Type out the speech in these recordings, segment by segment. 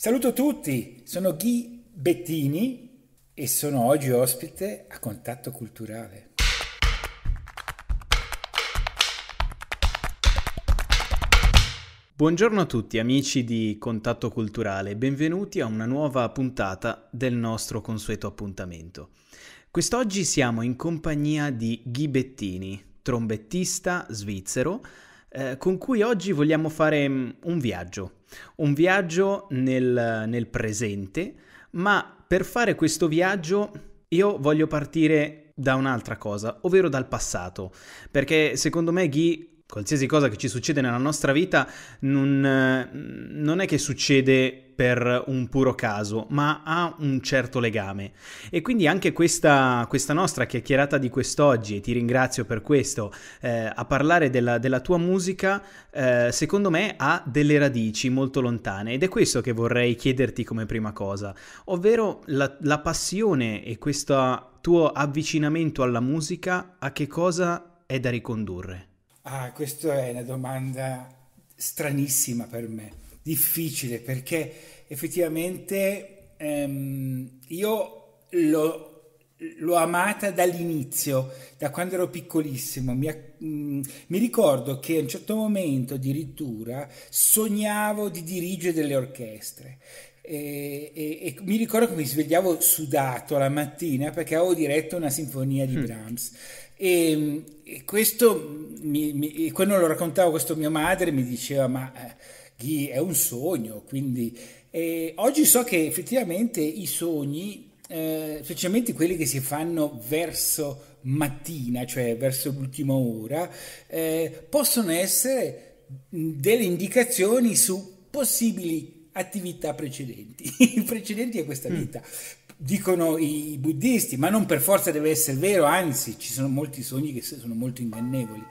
Saluto tutti, sono Ghi Bettini e sono oggi ospite a Contatto Culturale. Buongiorno a tutti amici di Contatto Culturale, benvenuti a una nuova puntata del nostro consueto appuntamento. Quest'oggi siamo in compagnia di Ghi Bettini, trombettista svizzero, eh, con cui oggi vogliamo fare mm, un viaggio, un viaggio nel, nel presente, ma per fare questo viaggio io voglio partire da un'altra cosa, ovvero dal passato, perché secondo me Ghi qualsiasi cosa che ci succede nella nostra vita non, non, è che succede per un puro caso, ma ha un certo legame. E quindi anche questa, questa nostra chiacchierata di quest'oggi, e ti ringrazio per questo, eh, a parlare della, della tua musica, eh, secondo me ha delle radici molto lontane ed è questo che vorrei chiederti come prima cosa, ovvero la, la passione e questo tuo avvicinamento alla musica a che cosa è da ricondurre? Ah, questa è una domanda stranissima per me, difficile perché effettivamente ehm, io l'ho, l'ho, amata dall'inizio, da quando ero piccolissimo. Mi, mh, mm, mi, ricordo che a un certo momento addirittura sognavo di dirigere delle orchestre. E, e, e, mi ricordo che mi svegliavo sudato la mattina perché avevo diretto una sinfonia di mm. Brahms. E, e questo, mi, mi, quando lo raccontavo questo mia madre mi diceva ma eh, è un sogno, quindi eh, oggi so che effettivamente i sogni, eh, specialmente quelli che si fanno verso mattina, cioè verso l'ultima ora, eh, possono essere delle indicazioni su possibili attività precedenti, precedenti a questa mm. vita. Mm dicono i buddisti, ma non per forza deve essere vero, anzi ci sono molti sogni che sono molto ingannevoli.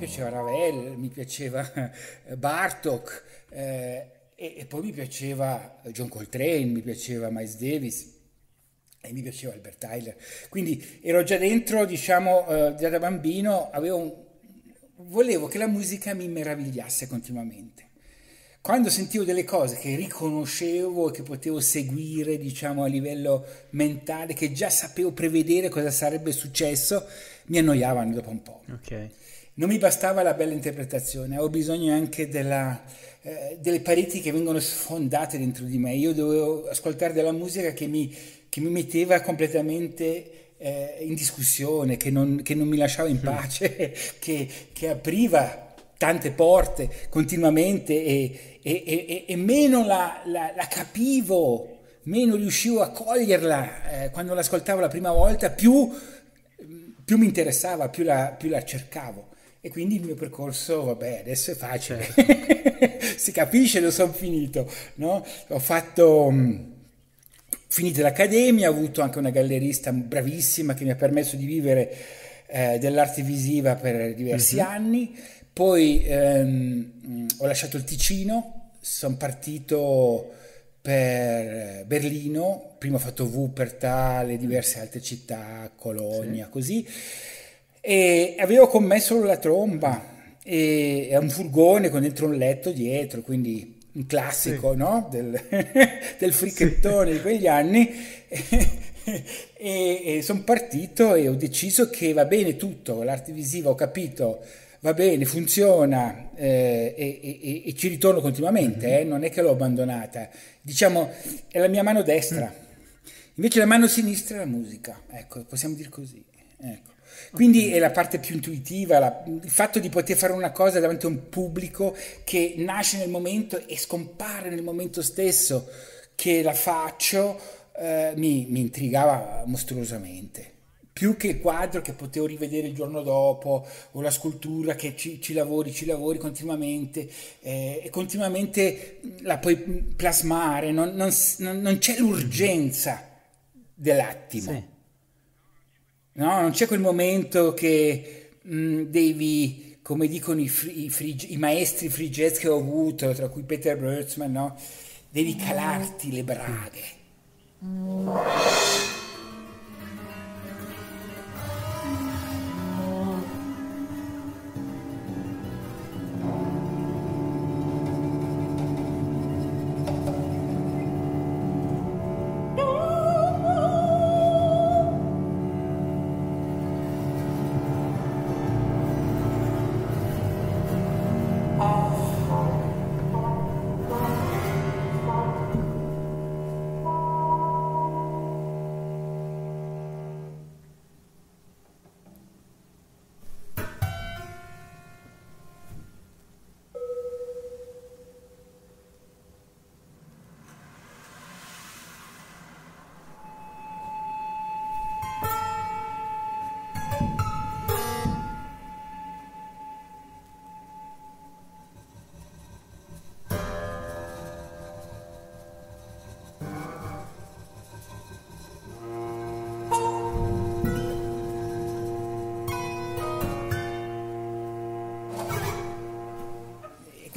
Piaceva Ravel, mi piaceva eh, Bartok eh, e, e, poi mi piaceva John Coltrane, mi piaceva Miles Davis e mi piaceva Albert Tyler. Quindi ero già dentro, diciamo, eh, già da bambino, un, volevo che la musica mi meravigliasse continuamente. Quando sentivo delle cose che riconoscevo e che potevo seguire, diciamo, a livello mentale, che già sapevo prevedere cosa sarebbe successo, mi annoiavano dopo un po'. Okay non mi bastava la bella interpretazione, ho bisogno anche della, eh, delle pareti che vengono sfondate dentro di me. Io dovevo ascoltare della musica che mi, che mi metteva completamente eh, in discussione, che non, che non, mi lasciava in mm. pace, che, che, apriva tante porte continuamente e, e, e, e meno la, la, la, capivo, meno riuscivo a coglierla eh, quando l'ascoltavo la prima volta, più, più mi interessava, più la, più la cercavo. E quindi il mio percorso, vabbè, adesso è facile, certo. si capisce, lo sono finito, no? Ho fatto, mh, finito l'accademia, ho avuto anche una gallerista bravissima che mi ha permesso di vivere eh, dell'arte visiva per diversi mm-hmm. anni, poi ehm, ho lasciato il Ticino, sono partito per Berlino, prima ho fatto Wuppertal e diverse altre città, Colonia, sì. così e avevo con me solo la tromba e un furgone con dentro un letto dietro, quindi un classico sì. no? del, del fricchettone sì. di quegli anni. e, e sono partito e ho deciso che va bene tutto, l'arte visiva ho capito, va bene, funziona eh, e, e, e, ci ritorno continuamente, mm-hmm. eh, non è che l'ho abbandonata, diciamo è la mia mano destra, mm. invece la mano sinistra è la musica, ecco, possiamo dire così. Ecco. Quindi okay. è la parte più intuitiva, la, il fatto di poter fare una cosa davanti a un pubblico che nasce nel momento e scompare nel momento stesso che la faccio, eh, mi, mi intrigava mostruosamente più che il quadro che potevo rivedere il giorno dopo o la scultura che ci, ci lavori, ci lavori continuamente eh, e continuamente la puoi plasmare, non, non, non c'è l'urgenza dell'attimo. Sì. No, non c'è quel momento che mh, mm, devi, come dicono i, fri, i, frigi, i maestri free jazz che ho avuto, tra cui Peter Bertzman, no? devi calarti le braghe.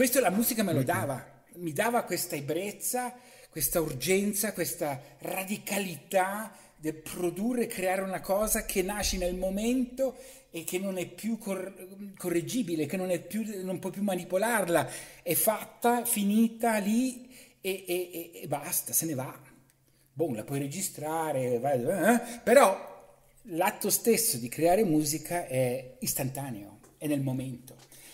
Questo la musica me lo dava, mi dava questa ebbrezza, questa urgenza, questa radicalità del produrre, creare una cosa che nasce nel momento e che non è più cor- correggibile, che non, più, non può più manipolarla, è fatta, finita lì e, e, e basta, se ne va. Boh, la puoi registrare, vai, eh? però l'atto stesso di creare musica è istantaneo, è nel momento.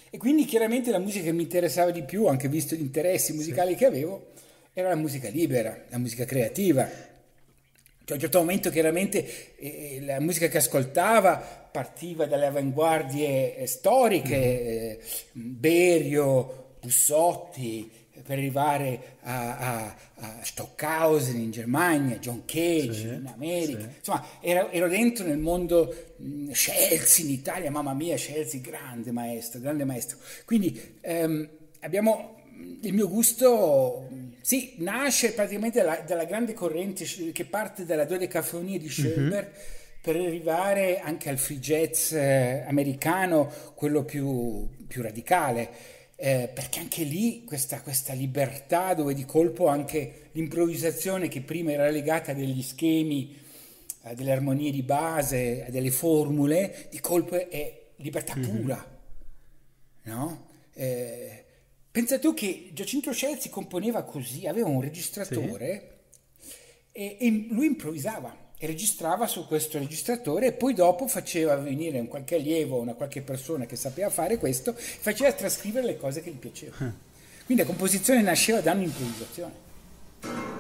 E quindi chiaramente la musica che mi interessava di più, anche visto gli interessi musicali sì. che avevo, era la musica libera, la musica creativa. Cioè, a un certo momento chiaramente eh, la musica che ascoltava partiva dalle avanguardie eh, storiche, mm-hmm. eh, Berio, Bussotti, per arrivare a, a, a, Stockhausen in Germania, John Cage sì, in America. Sì. Insomma, ero, ero, dentro nel mondo mh, in Italia, mamma mia, Chelsea, grande maestro, grande maestro. Quindi ehm, abbiamo il mio gusto, sì, nasce praticamente dalla, dalla, grande corrente che parte dalla dodecafonia di Schoenberg. Mm-hmm per arrivare anche al free jazz eh, americano, quello più, più radicale eh, perché anche lì questa, questa, libertà dove di colpo anche l'improvvisazione che prima era legata a degli schemi, a delle armonie di base, a delle formule, di colpo è libertà mhm. pura. Mm-hmm. No? Eh, pensa tu che Giacinto Scelzi componeva così, aveva un registratore sì. e, e lui improvvisava e registrava su questo registratore e poi dopo faceva venire un qualche allievo, una qualche persona che sapeva fare questo, faceva trascrivere le cose che gli piacevano. Ah. Quindi la composizione nasceva da un'improvvisazione.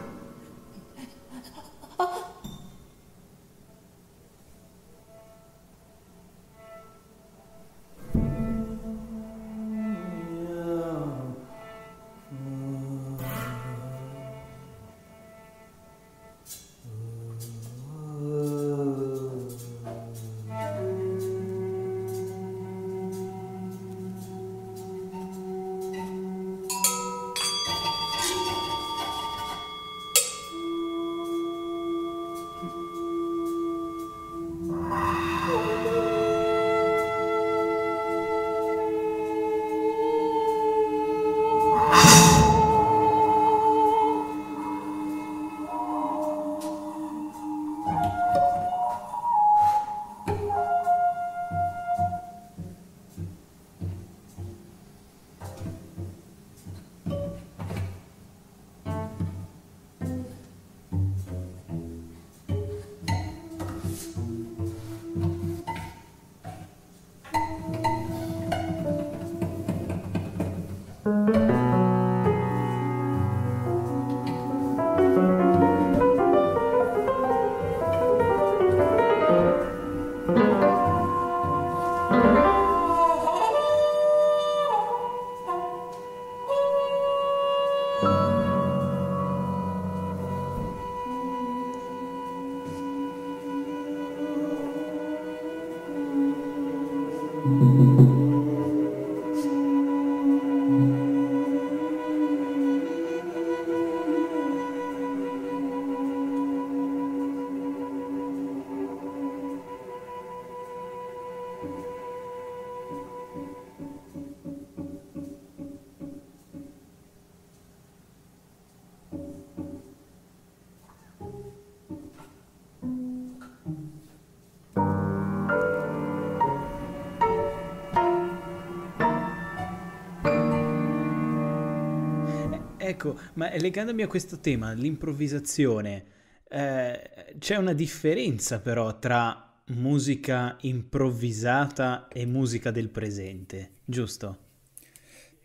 Ecco, ma legandomi a questo tema, l'improvvisazione, eh, c'è una differenza però tra musica improvvisata e musica del presente, giusto?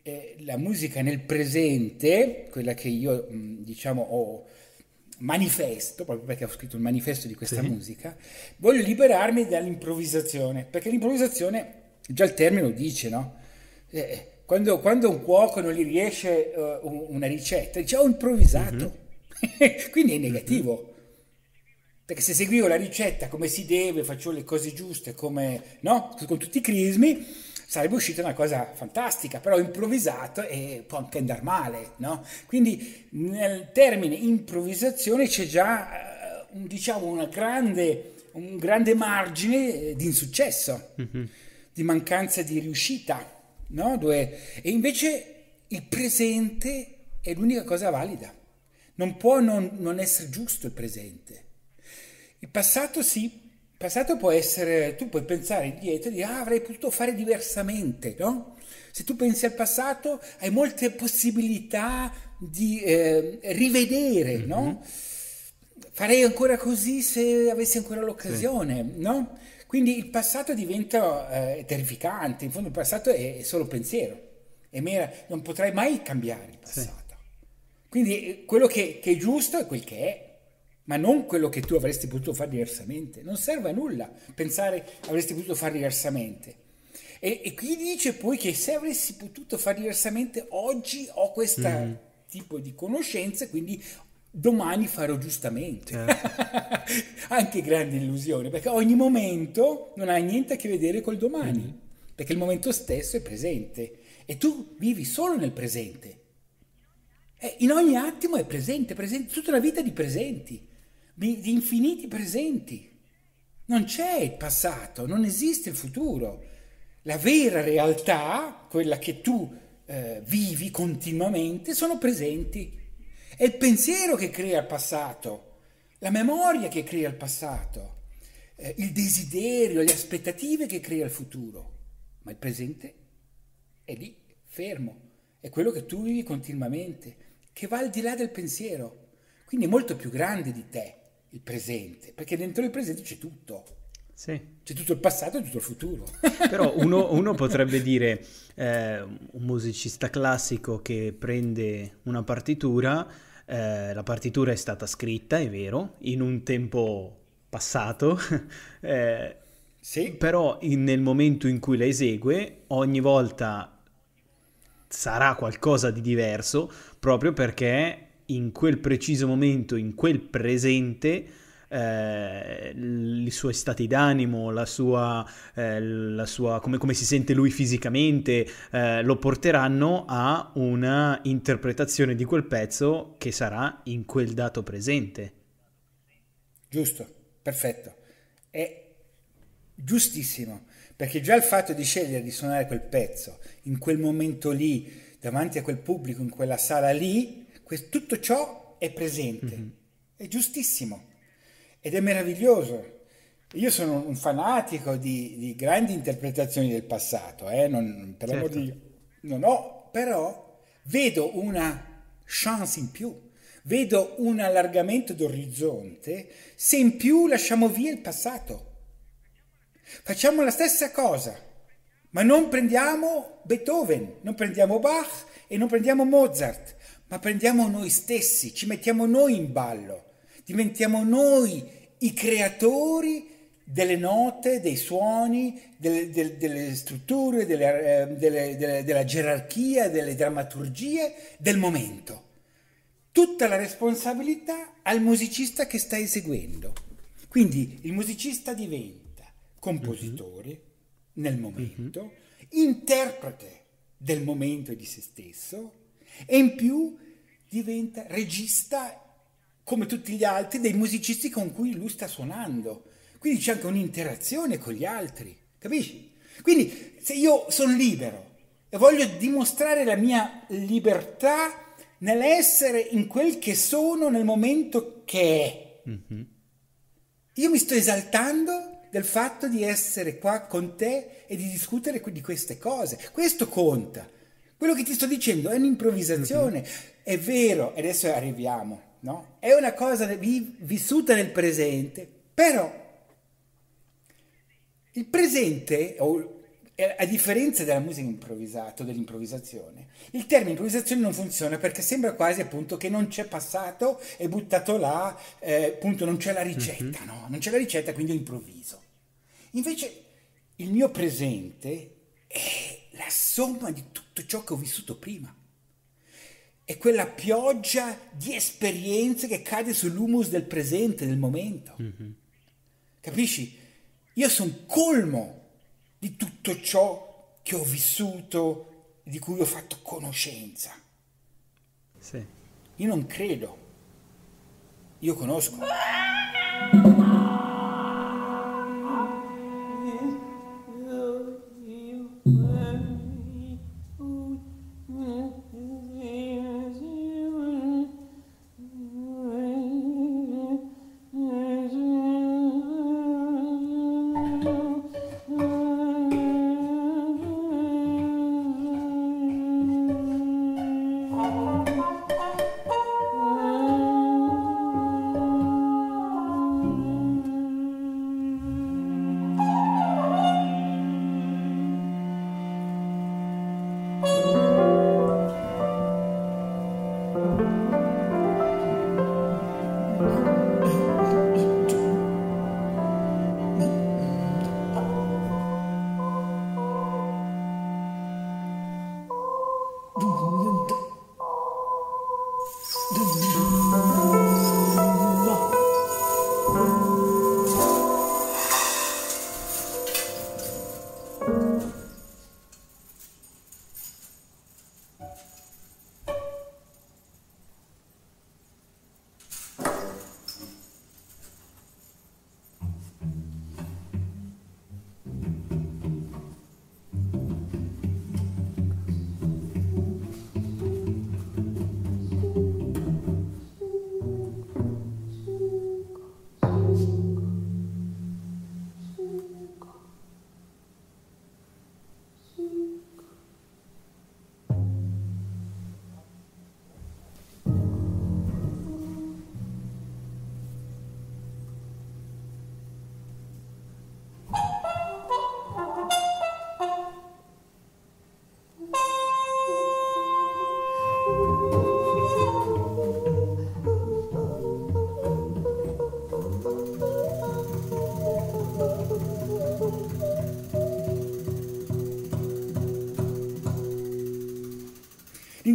Eh, la musica nel presente, quella che io diciamo ho manifesto, proprio perché ho scritto il manifesto di questa sì. musica, voglio liberarmi dall'improvvisazione, perché l'improvvisazione, già il termine lo dice, no? Eh, quando, quando, un cuoco non gli riesce uh, una ricetta, dice ho improvvisato, mm-hmm. quindi è negativo. Perché se seguivo la ricetta come si deve, facevo le cose giuste, come, no? con tutti i crismi, sarebbe uscita una cosa fantastica, però improvvisato e può anche andare male. No? Quindi nel termine improvvisazione c'è già, uh, diciamo, grande, un grande margine di insuccesso, mm-hmm. di mancanza di riuscita no? Dove... E invece il presente è l'unica cosa valida. Non può non, non essere giusto il presente. Il passato sì, il passato può essere, tu puoi pensare indietro e dire ah, avrei potuto fare diversamente, no? Se tu pensi al passato hai molte possibilità di eh, rivedere, mm-hmm. no? Farei ancora così se avessi ancora l'occasione, sì. no? Quindi il passato diventa eh, terrificante, in fondo il passato è, è solo pensiero, è mera, non potrai mai cambiare il passato. Sì. Quindi eh, quello che, che, è giusto è quel che è, ma non quello che tu avresti potuto fare diversamente. Non serve a nulla pensare avresti potuto fare diversamente. E, e qui dice poi che se avessi potuto fare diversamente, oggi ho questo mm. tipo di conoscenze, quindi domani farò giustamente. Certo. Anche grande illusione, perché ogni momento non ha niente a che vedere col domani, mm-hmm. perché il momento stesso è presente e tu vivi solo nel presente. E in ogni attimo è presente, presente, tutta una vita di presenti, di, di infiniti presenti. Non c'è il passato, non esiste il futuro. La vera realtà, quella che tu eh, vivi continuamente, sono presenti è il pensiero che crea il passato, la memoria che crea il passato, eh, il desiderio, le aspettative che crea il futuro. Ma il presente è lì, fermo, è quello che tu vivi continuamente, che va al di là del pensiero. Quindi è molto più grande di te il presente, perché dentro il presente c'è tutto. Sì. C'è tutto il passato e tutto il futuro. Però uno, uno potrebbe dire, eh, un musicista classico che prende una partitura, eh, la partitura è stata scritta, è vero, in un tempo passato, eh, sì. però in, nel momento in cui la esegue, ogni volta sarà qualcosa di diverso, proprio perché in quel preciso momento, in quel presente, eh, i suoi stati d'animo, la sua, eh, la sua come, come, si sente lui fisicamente, eh, lo porteranno a una interpretazione di quel pezzo che sarà in quel dato presente. Giusto, perfetto. È giustissimo, perché già il fatto di scegliere di suonare quel pezzo in quel momento lì, davanti a quel pubblico, in quella sala lì, tutto ciò è presente. Mm-hmm. È giustissimo ed è meraviglioso. Io sono un fanatico di, di grandi interpretazioni del passato, eh? non, per certo. l'amor di Dio, non ho, però vedo una chance in più, vedo un allargamento d'orizzonte se in più lasciamo via il passato. Facciamo la stessa cosa, ma non prendiamo Beethoven, non prendiamo Bach e non prendiamo Mozart, ma prendiamo noi stessi, ci mettiamo noi in ballo diventiamo noi i creatori delle note, dei suoni, delle, delle, delle strutture, delle, eh, delle, della gerarchia, delle drammaturgie del momento. Tutta la responsabilità al musicista che sta eseguendo. Quindi il musicista diventa compositore mm-hmm. nel momento, mm-hmm. interprete del momento e di se stesso e in più diventa regista come tutti gli altri, dei musicisti con cui lui sta suonando. Quindi c'è anche un'interazione con gli altri, capisci? Quindi se io sono libero e voglio dimostrare la mia libertà nell'essere in quel che sono nel momento che è, mm-hmm. io mi sto esaltando del fatto di essere qua con te e di discutere di queste cose. Questo conta. Quello che ti sto dicendo è un'improvvisazione. Mm-hmm. È vero, e adesso arriviamo no? È una cosa vissuta nel presente, però il presente, a differenza della musica improvvisata o dell'improvvisazione, il termine improvvisazione non funziona perché sembra quasi appunto che non c'è passato, è buttato là, eh, appunto non c'è la ricetta, mm-hmm. no? Non c'è la ricetta, quindi io improvviso. Invece il mio presente è la somma di tutto ciò che ho vissuto prima è quella pioggia di esperienze che cade sull'humus del presente, del momento. Mm-hmm. Capisci? Io sono colmo di tutto ciò che ho vissuto, di cui ho fatto conoscenza. Sì. Io non credo, io conosco.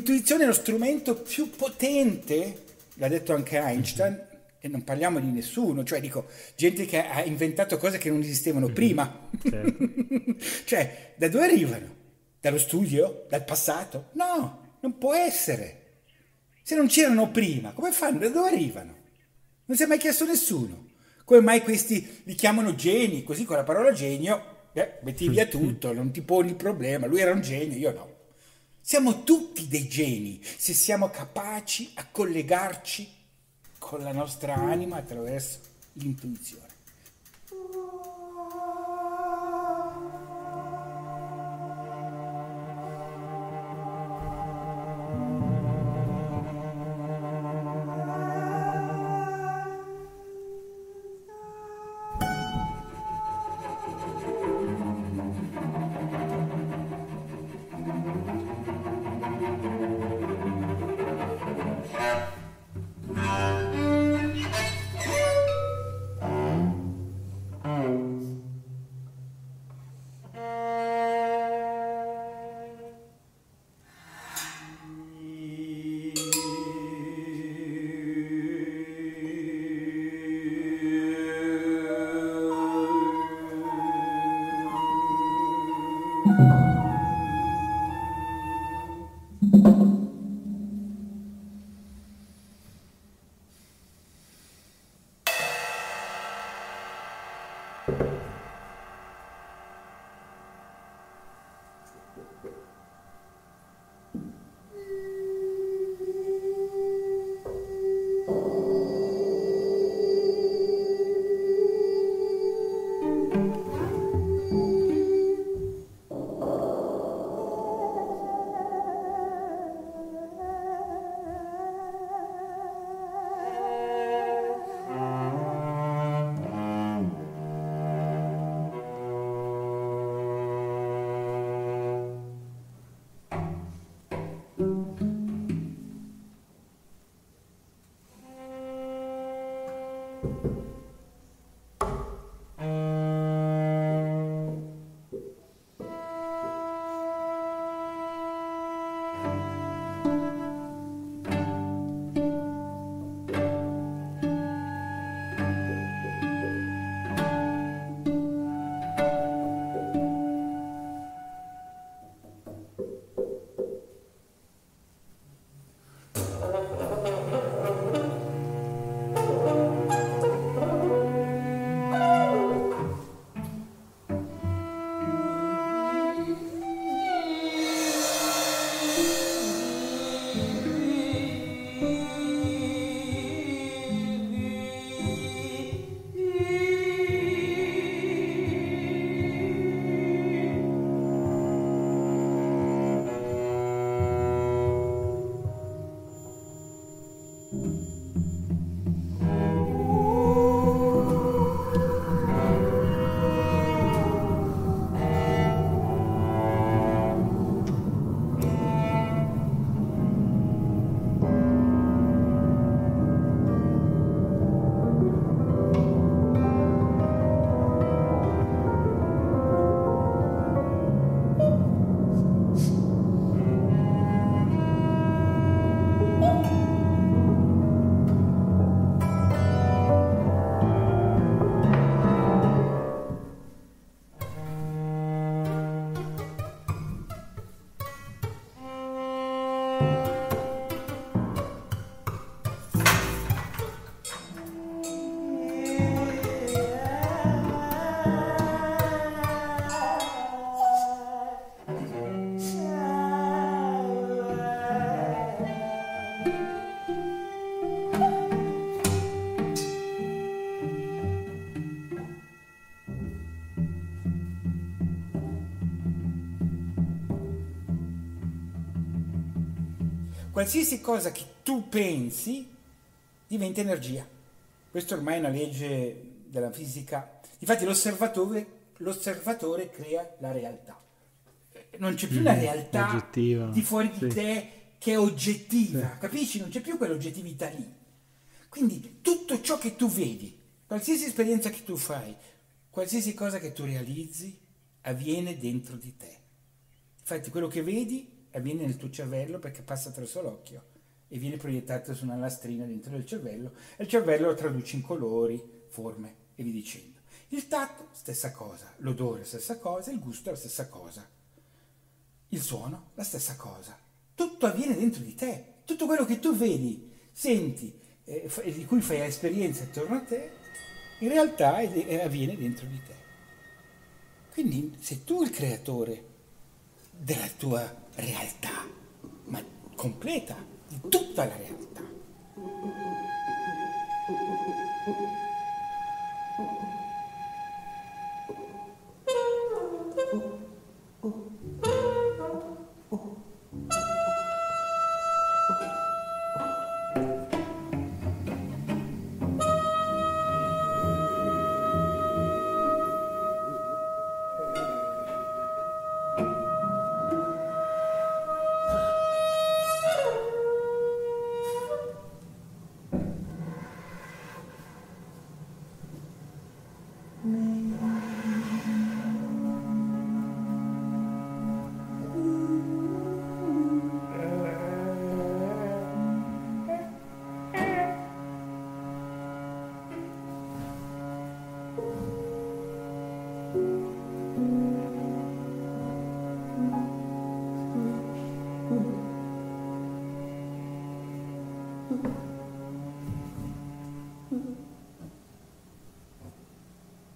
L'intuizione è lo strumento più potente, l'ha detto anche Einstein, mm-hmm. e non parliamo di nessuno, cioè dico, gente che ha inventato cose che non esistevano mm-hmm. prima. Certo. cioè, da dove arrivano? Dallo studio? Dal passato? No, non può essere. Se non c'erano prima, come fanno? Da dove arrivano? Non si è mai chiesto nessuno. Come mai questi li chiamano geni? Così con la parola genio, eh, metti via tutto, non ti poni il problema. Lui era un genio, io no. Siamo tutti dei geni se siamo capaci a collegarci con la nostra anima attraverso l'intuizione. Qualsiasi cosa che tu pensi diventa energia. Questa ormai è una legge della fisica. Infatti l'osservatore, l'osservatore crea la realtà. Non c'è più mm, la realtà oggettiva. di fuori di sì. te che è oggettiva, sì. capisci? Non c'è più quell'oggettività lì. Quindi tutto ciò che tu vedi, qualsiasi esperienza che tu fai, qualsiasi cosa che tu realizzi, avviene dentro di te. Infatti quello che vedi avviene nel tuo cervello perché passa attraverso l'occhio e viene proiettato su una lastrina dentro del cervello e il cervello lo traduce in colori, forme e via dicendo. Il tatto, stessa cosa, l'odore, stessa cosa, il gusto, la stessa cosa, il suono, la stessa cosa. Tutto avviene dentro di te, tutto quello che tu vedi, senti eh, e di cui fai esperienza attorno a te, in realtà avviene dentro di te. Quindi sei tu il creatore della tua realtà, ma completa, di tutta la realtà.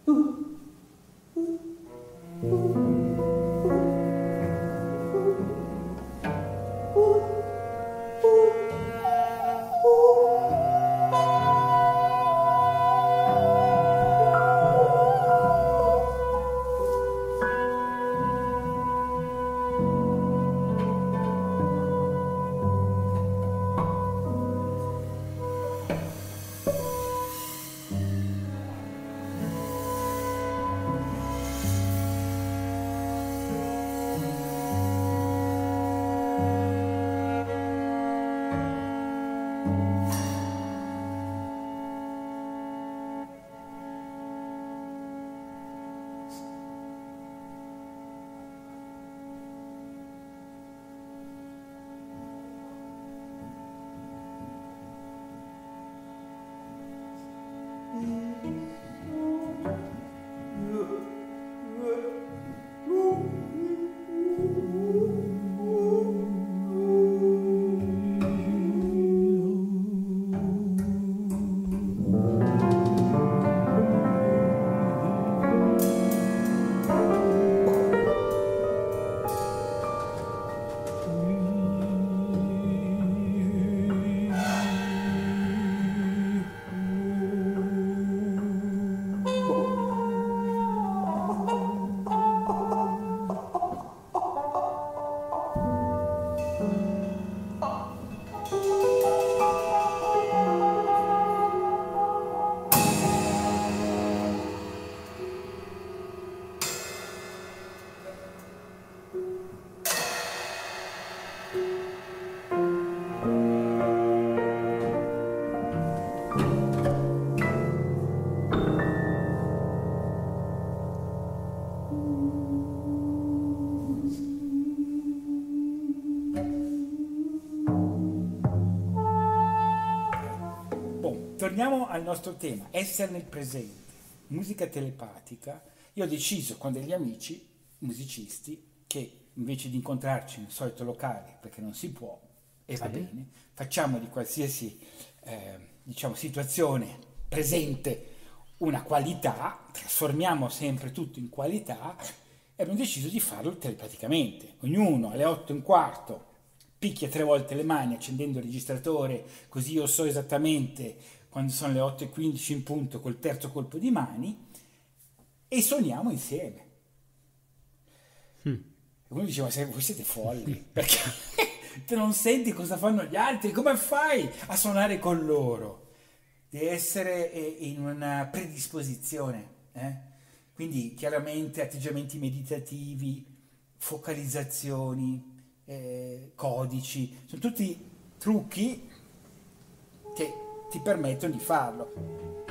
Torniamo nostro tema, essere nel presente, musica telepatica. Io ho deciso con degli amici musicisti che invece di incontrarci nel solito locale, perché non si può, e sì. va bene, facciamo di qualsiasi eh, diciamo, situazione presente una qualità, trasformiamo sempre tutto in qualità e abbiamo deciso di farlo telepaticamente. Ognuno alle 8 e un quarto picchia tre volte le mani accendendo il registratore, così io so esattamente quando sono le 8.15 in punto col terzo colpo di mani e suoniamo insieme. Mm. E uno diceva, voi siete folli, perché te non senti cosa fanno gli altri, come fai a suonare con loro? Devi essere eh, in una predisposizione, eh? quindi chiaramente atteggiamenti meditativi, focalizzazioni, eh, codici, sono tutti trucchi che ti permettono di farlo.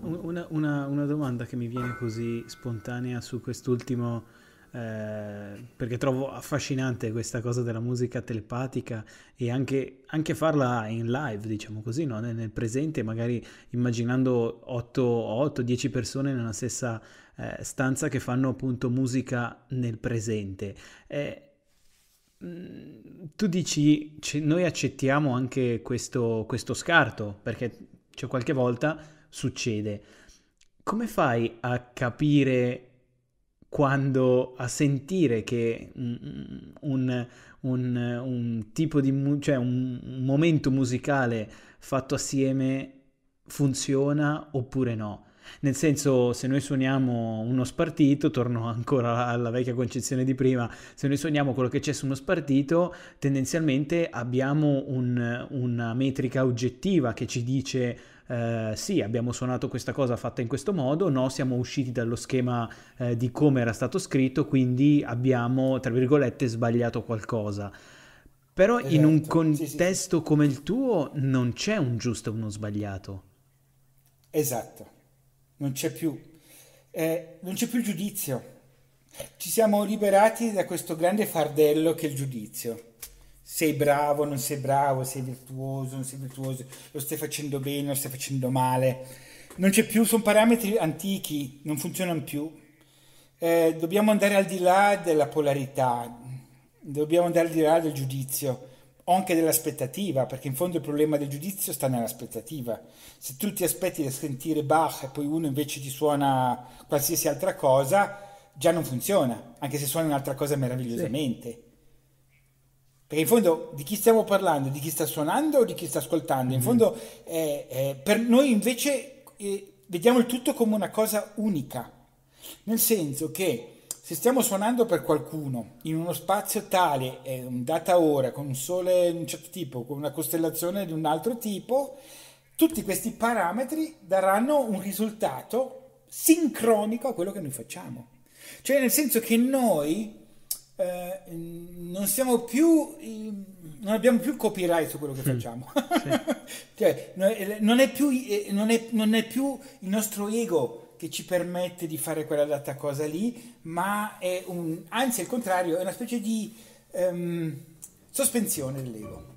Una, una, una, domanda che mi viene così spontanea su quest'ultimo, eh, perché trovo affascinante questa cosa della musica telepatica e anche, anche farla in live, diciamo così, no? nel, nel, presente, magari immaginando 8-10 persone nella stessa eh, stanza che fanno appunto musica nel presente. Eh, tu dici, noi accettiamo anche questo, questo scarto, perché c'è qualche volta succede. Come fai a capire quando, a sentire che un, un, un, un tipo di, cioè un momento musicale fatto assieme funziona oppure no? Nel senso, se noi suoniamo uno spartito, torno ancora alla vecchia concezione di prima, se noi suoniamo quello che c'è su uno spartito, tendenzialmente abbiamo un, una metrica oggettiva che ci dice eh, sì, abbiamo suonato questa cosa fatta in questo modo, no, siamo usciti dallo schema eh, di come era stato scritto, quindi abbiamo, tra virgolette, sbagliato qualcosa. Però esatto. in un contesto sì, sì. come il tuo non c'è un giusto e uno sbagliato. Esatto, non c'è più. Eh, non c'è più il giudizio. Ci siamo liberati da questo grande fardello che è il giudizio sei bravo, non sei bravo, sei virtuoso, non sei virtuoso, lo stai facendo bene, lo stai facendo male. Non c'è più, sono parametri antichi, non funzionano più. Eh, dobbiamo andare al di là della polarità, dobbiamo andare al di là del giudizio o anche dell'aspettativa, perché in fondo il problema del giudizio sta nell'aspettativa. Se tu ti aspetti di sentire Bach e poi uno invece ti suona qualsiasi altra cosa, già non funziona, anche se suona un'altra cosa meravigliosamente. Sì. Perché in fondo di chi stiamo parlando? Di chi sta suonando o di chi sta ascoltando? In mm-hmm. fondo eh, eh, per noi invece eh, vediamo il tutto come una cosa unica, nel senso che se stiamo suonando per qualcuno in uno spazio tale, eh, data ora, con un sole di un certo tipo, con una costellazione di un altro tipo, tutti questi parametri daranno un risultato sincronico a quello che noi facciamo. Cioè nel senso che noi eh, non siamo più non abbiamo più copyright su quello che facciamo sì. cioè, non, è più, eh, non, è, non è più il nostro ego che ci permette di fare quella data cosa lì ma è un anzi al contrario è una specie di um, sospensione dell'ego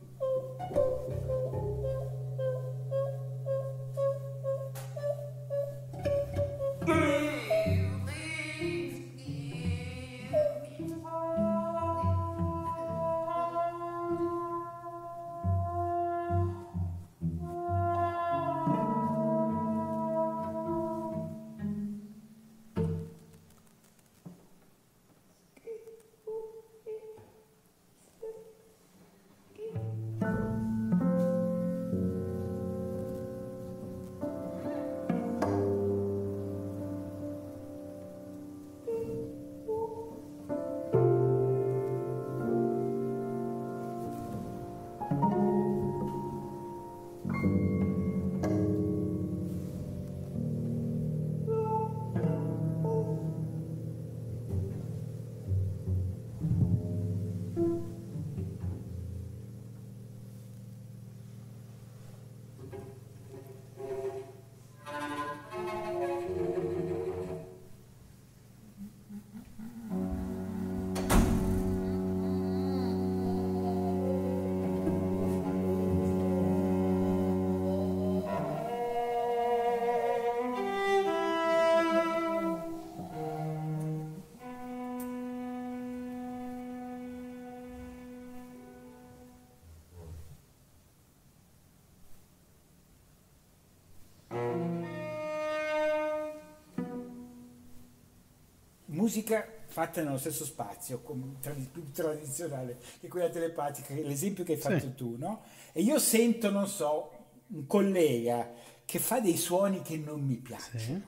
musica fatta nello stesso spazio, più tradizionale che quella telepatica, l'esempio che hai fatto sì. tu, no? E io sento, non so, un collega che fa dei suoni che non mi piacciono. Sì.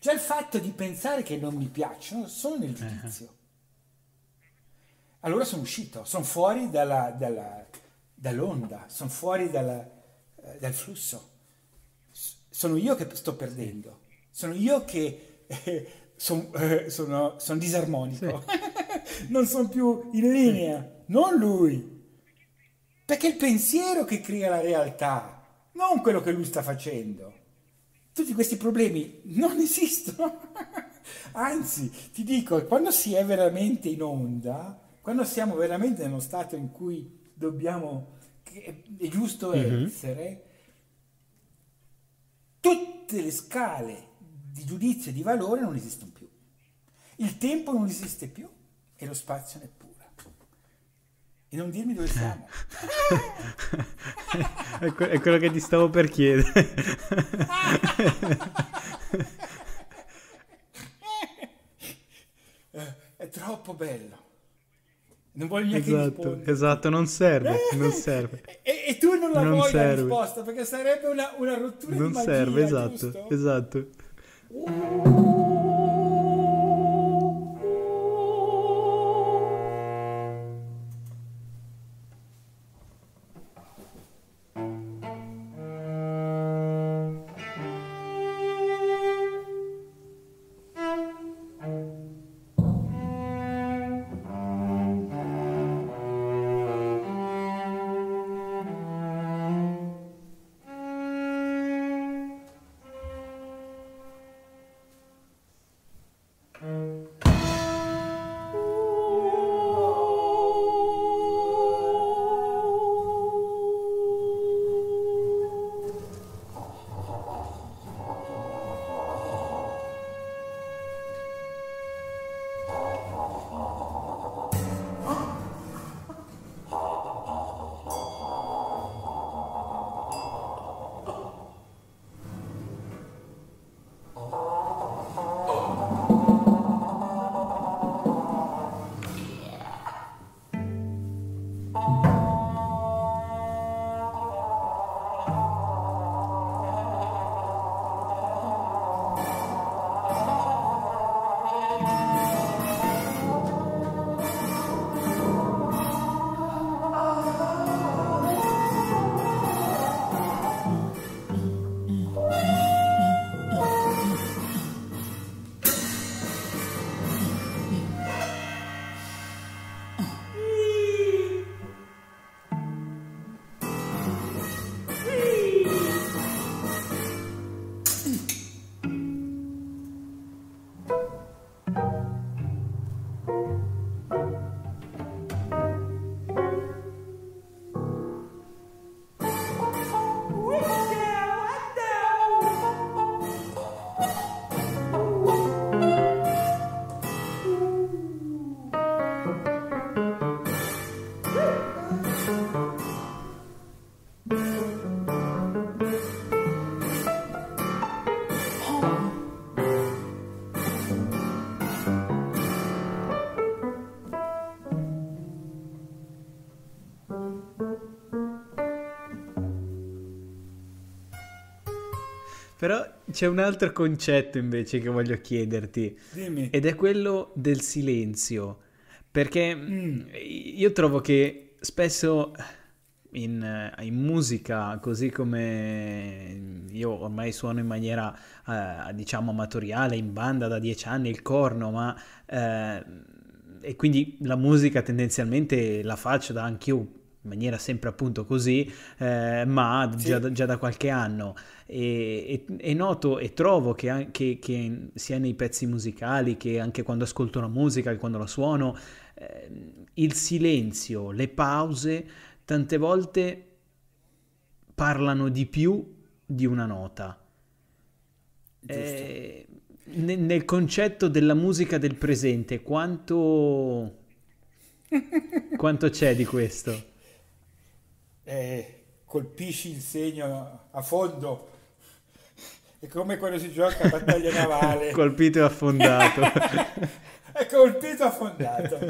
Già il fatto di pensare che non mi piacciono sono nel giudizio. Uh-huh. Allora sono uscito, sono fuori dalla, dalla, dall'onda, sono fuori dalla, eh, dal flusso. sono io che sto perdendo, sono io che eh, son, eh, sono, sono, disarmonico, sì. non sono più in linea, non lui. Perché è il pensiero che crea la realtà, non quello che lui sta facendo. Tutti questi problemi non esistono. Anzi, ti dico, quando si è veramente in onda, quando siamo veramente nello stato in cui dobbiamo, è giusto mm-hmm. essere, tutte le scale di giudizio e di valore non esistono più. Il tempo non esiste più e lo spazio neppure. E non dirmi dove siamo. è, quello che ti stavo per chiedere. è troppo bello. Non voglio neanche esatto, rispondere. Esatto, non serve, non serve. E, e, tu non la non vuoi serve. la risposta perché sarebbe una, una rottura non di magia, serve, esatto, giusto? esatto. Però c'è un altro concetto invece che voglio chiederti. Dimmi. Ed è quello del silenzio. Perché mm. io trovo che spesso in, in, musica, così come io ormai suono in maniera eh, diciamo amatoriale, in banda da dieci anni, il corno, ma... Eh, e quindi la musica tendenzialmente la faccio da anch'io in maniera sempre appunto così, eh, ma sì. già, già, da qualche anno. E, e, e noto e trovo che, anche, che sia nei pezzi musicali che anche quando ascolto la musica, che quando la suono, eh, il silenzio, le pause, tante volte parlano di più di una nota. Eh, nel, nel concetto della musica del presente, quanto, quanto c'è di questo? Eh, colpisci il segno a fondo. È come quando si gioca a battaglia navale. Colpito e affondato. è colpito affondato.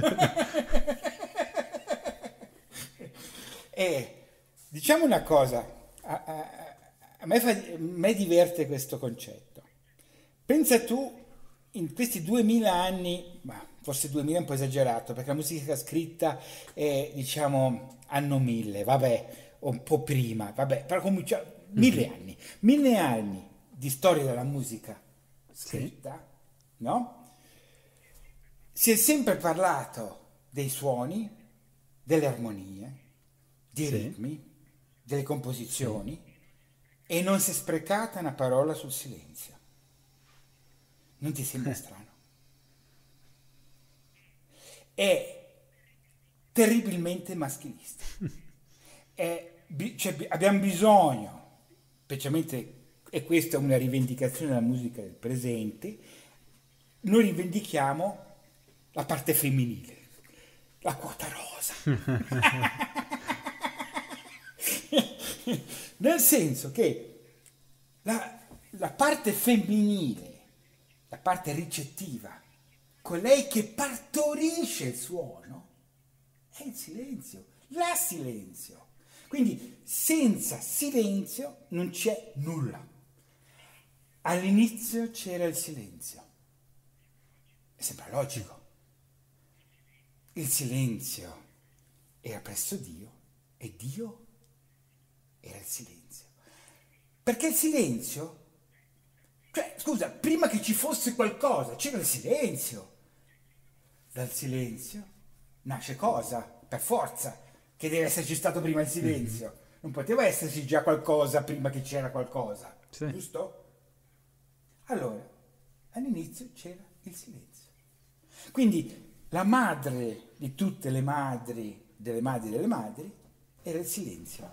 e diciamo una cosa, a, a, a, me fa, a me diverte questo concetto. Pensa tu in questi 2000 anni, ma forse 2000 è un po' esagerato, perché la musica scritta è, diciamo, anno 1000, vabbè, o un po' prima, vabbè, però comunque mille mm-hmm. anni, mille anni di storia della musica scritta, sì. no? Si è sempre parlato dei suoni, delle armonie, dei sì. ritmi, delle composizioni sì. e non si è sprecata una parola sul silenzio. Non ti sembra strano? È terribilmente maschilista. È, cioè, abbiamo bisogno, specialmente, e questa è una rivendicazione della musica del presente, noi rivendichiamo la parte femminile, la quota rosa. Nel senso che la, la parte femminile la parte ricettiva, colei che partorisce il suono, è il silenzio, la silenzio. Quindi senza silenzio non c'è nulla. All'inizio c'era il silenzio. Sembra logico. Il silenzio era presso Dio e Dio era il silenzio. Perché il silenzio cioè, scusa, prima che ci fosse qualcosa c'era il silenzio. Dal silenzio nasce cosa? Per forza, che deve esserci stato prima il silenzio. Mm-hmm. Non poteva esserci già qualcosa prima che c'era qualcosa, sì. giusto? Allora, all'inizio c'era il silenzio. Quindi la madre di tutte le madri, delle madri delle madri, era il silenzio.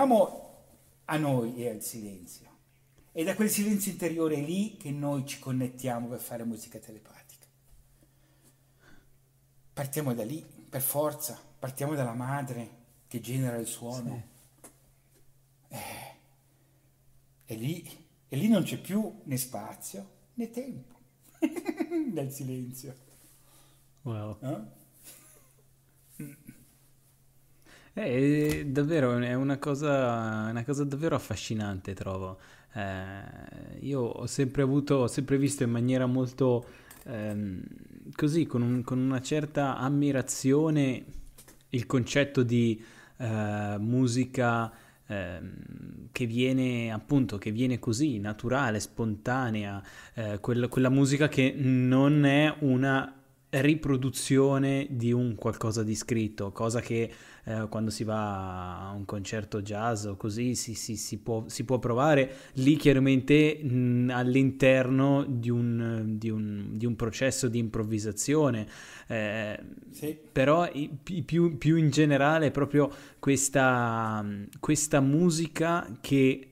torniamo a noi e al silenzio. È da quel silenzio interiore lì che noi ci connettiamo per fare musica telepatica. Partiamo da lì, per forza, partiamo dalla madre che genera il suono. Sì. Eh, e, lì, e lì non c'è più né spazio né tempo nel silenzio. Wow. Eh? È davvero è una cosa, una cosa davvero affascinante, trovo. Eh, io ho sempre avuto, ho sempre visto in maniera molto ehm, così, con, un, con, una certa ammirazione, il concetto di eh, musica ehm, che viene appunto, che viene così, naturale, spontanea, eh, quella, quella musica che non è una riproduzione di un qualcosa di scritto, cosa che eh, quando si va a un concerto jazz o così si, si, si, può, si può, provare lì chiaramente mh, all'interno di un, di, un, di un, processo di improvvisazione. Eh, sì. Però i, più, più, in generale proprio questa, questa musica che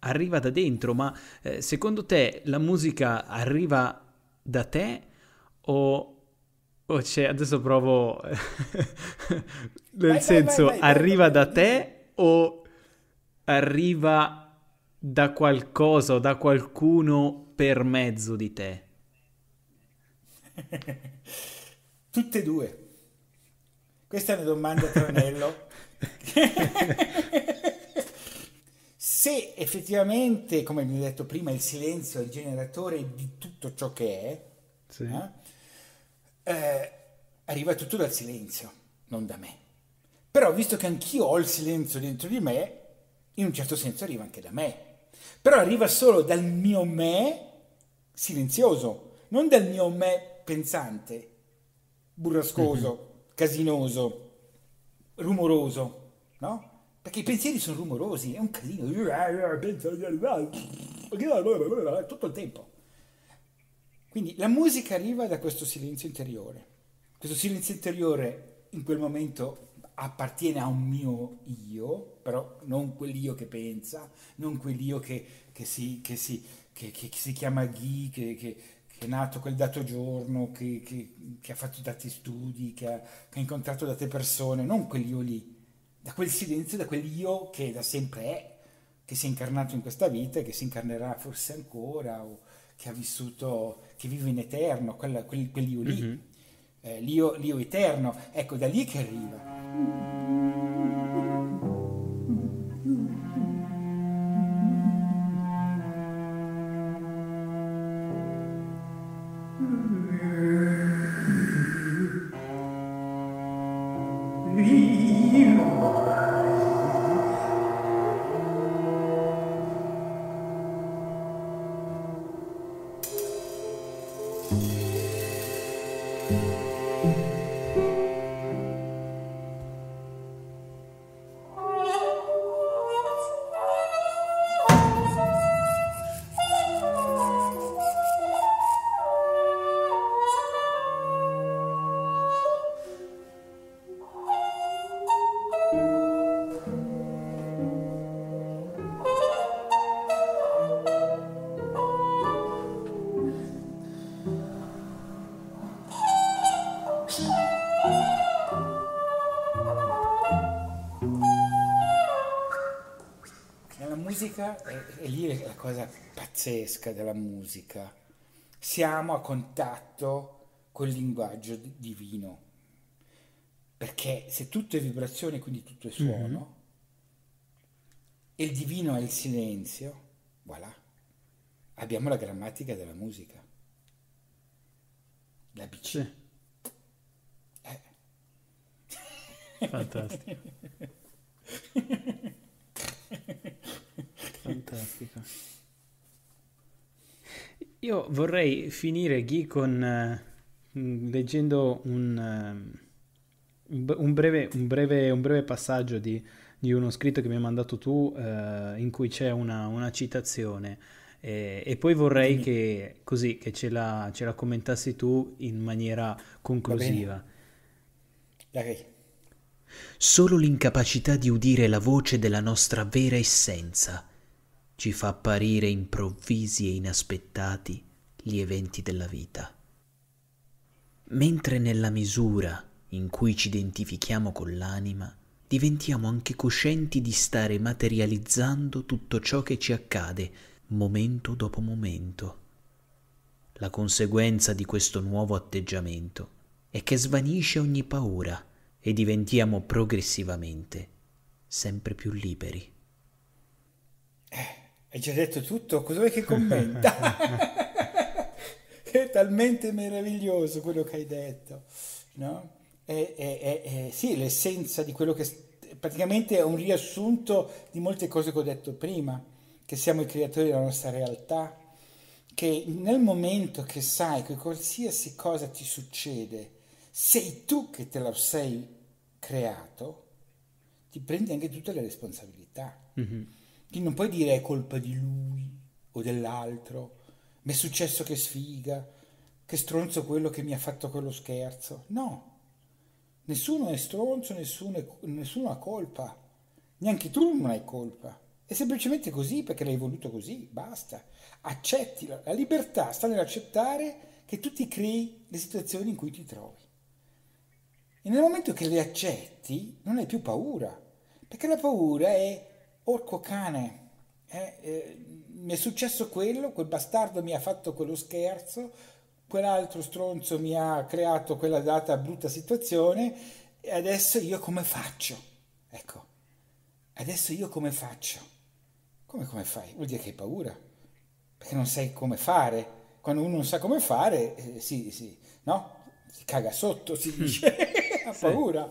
arriva da dentro, ma eh, secondo te la musica arriva da te o Oh, c'è, adesso provo. Nel vai, senso, vai, vai, arriva da te o arriva da qualcosa o da qualcuno per mezzo di te? Tutte e due. Questa è una domanda a tranello. Se effettivamente, come vi ho detto prima, il silenzio è il generatore di tutto ciò che è, sì. eh? Eh, arriva tutto dal silenzio, non da me. Però visto che anch'io ho il silenzio dentro di me, in un certo senso arriva anche da me. Però arriva solo dal mio me silenzioso, non dal mio me pensante, burrascoso, mm-hmm. casinoso, rumoroso, no? Perché i pensieri sono rumorosi, è un casino, tutto il tempo. Quindi la musica arriva da questo silenzio interiore. Questo silenzio interiore in quel momento appartiene a un mio io, però non quell'io che pensa, non quell'io che, che, si, che, si, che, si, chiama Guy, che, è nato quel dato giorno, che, ha fatto dati studi, che ha, ha incontrato date persone, non quell'io lì, da quel silenzio, da quell'io che da sempre è, che si è incarnato in questa vita e che si incarnerà forse ancora, o che ha vissuto che vive in eterno, quella, quel, quell'io lì, mm-hmm. eh, l'io, l'io eterno, ecco da lì che arriva. Cosa pazzesca della musica, siamo a contatto col linguaggio divino. Perché se tutto è vibrazione, quindi tutto è suono, mm-hmm. e il divino è il silenzio, voilà, abbiamo la grammatica della musica. La BC. Sì. Eh. Fantastico. Fantastico. Io vorrei finire, Ghi, con uh, leggendo un, uh, un, breve, un, breve, un, breve, passaggio di, di, uno scritto che mi hai mandato tu, uh, in cui c'è una, una citazione. E, e, poi vorrei che, così, che ce la, ce la commentassi tu in maniera conclusiva. Dai. Solo l'incapacità di udire la voce della nostra vera essenza ci fa apparire improvvisi e inaspettati gli eventi della vita. Mentre nella misura in cui ci identifichiamo con l'anima, diventiamo anche coscienti di stare materializzando tutto ciò che ci accade, momento dopo momento. La conseguenza di questo nuovo atteggiamento è che svanisce ogni paura e diventiamo progressivamente sempre più liberi. Hai già detto tutto, cosa vuoi che commenta? è talmente meraviglioso quello che hai detto, no? È, è, è, è, sì, l'essenza di quello che praticamente è un riassunto di molte cose che ho detto prima, che siamo i creatori della nostra realtà, che nel momento che sai che qualsiasi cosa ti succede, sei tu che te la sei creato, ti prendi anche tutte le responsabilità. Mm-hmm. Quindi non puoi dire è colpa di lui o dell'altro, mi è successo che sfiga, che stronzo quello che mi ha fatto quello scherzo. No, nessuno è stronzo, nessuno, è, nessuno ha colpa, neanche tu non hai colpa. È semplicemente così perché l'hai voluto così, basta. Accettila. La libertà sta nell'accettare che tu ti crei le situazioni in cui ti trovi. E nel momento che le accetti, non hai più paura, perché la paura è orco cane. Eh, eh, mi è successo quello, quel bastardo mi ha fatto quello scherzo, quell'altro stronzo mi ha creato quella data brutta situazione e adesso io come faccio? Ecco, adesso io come faccio? Come come fai? Vuol dire che hai paura, perché non sai come fare. Quando uno non sa come fare, eh, sì, sì, no? Si caga sotto, si dice, ha paura,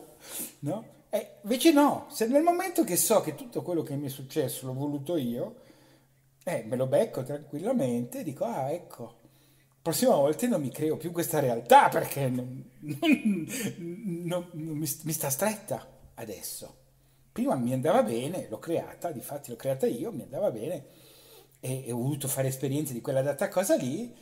no? E invece no, se nel momento che so che tutto quello che mi è successo l'ho voluto io, eh, me lo becco tranquillamente e dico, ah ecco, prossima volta non mi creo più questa realtà perché non, non, non, mi, mi, sta stretta adesso. Prima mi andava bene, l'ho creata, difatti l'ho creata io, mi andava bene e ho voluto fare esperienze di quella data cosa lì,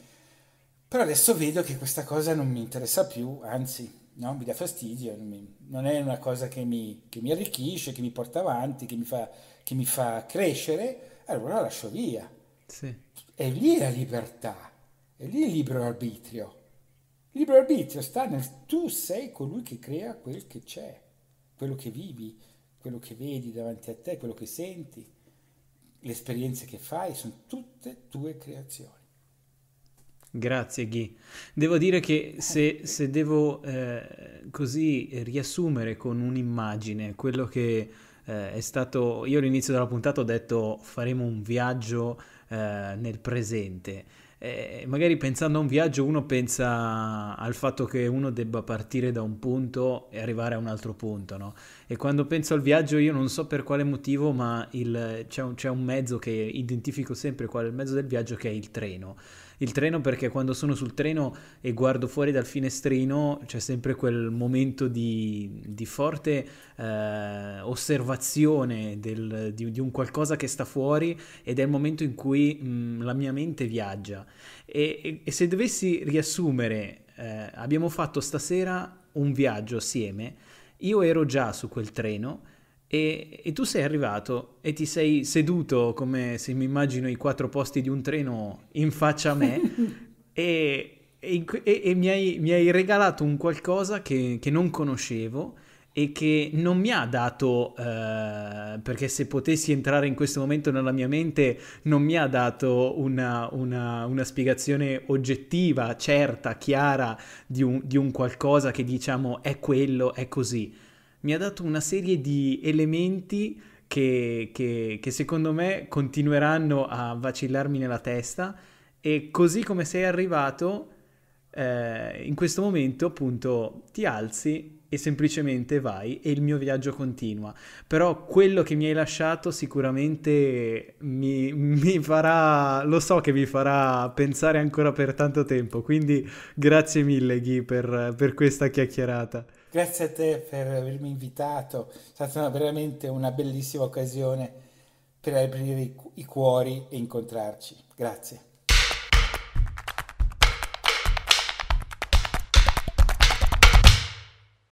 però adesso vedo che questa cosa non mi interessa più, anzi no? mi dà fastidio, non è una cosa che mi, che mi arricchisce, che mi porta avanti, che mi fa, che mi fa crescere allora lascio via. Sì. E lì è la libertà, e lì è il libero arbitrio. Il libero arbitrio sta nel tu sei colui che crea quel che c'è, quello che vivi, quello che vedi davanti a te, quello che senti, le esperienze che fai sono tutte tue creazioni. Grazie Ghi. Devo dire che se, se devo eh, così riassumere con un'immagine quello che eh, è stato, io all'inizio della puntata ho detto faremo un viaggio eh, nel presente. Eh, magari pensando a un viaggio uno pensa al fatto che uno debba partire da un punto e arrivare a un altro punto, no? E quando penso al viaggio io non so per quale motivo, ma il, c'è, un, c'è un mezzo che identifico sempre qual è il mezzo del viaggio che è il treno il treno perché quando sono sul treno e guardo fuori dal finestrino c'è sempre quel momento di, di forte eh, osservazione del, di, di, un qualcosa che sta fuori ed è il momento in cui mh, mm, la mia mente viaggia. E, e, e se dovessi riassumere, eh, abbiamo fatto stasera un viaggio assieme, io ero già su quel treno e, e, tu sei arrivato e ti sei seduto come se mi immagino i quattro posti di un treno in faccia a me. E, e, e mi, hai, mi, hai, regalato un qualcosa che, che, non conoscevo e che non mi ha dato, eh, perché se potessi entrare in questo momento nella mia mente, non mi ha dato una, una, una spiegazione oggettiva, certa, chiara di un, di un qualcosa che diciamo è quello, è così mi ha dato una serie di elementi che, che, che secondo me continueranno a vacillarmi nella testa e così come sei arrivato eh, in questo momento appunto ti alzi e semplicemente vai e il mio viaggio continua. Però quello che mi hai lasciato sicuramente mi, mi, farà, lo so che mi farà pensare ancora per tanto tempo, quindi grazie mille Ghi per, per questa chiacchierata. Grazie a te per avermi invitato, è stata una, veramente una bellissima occasione per aprire i, i cuori e incontrarci. Grazie.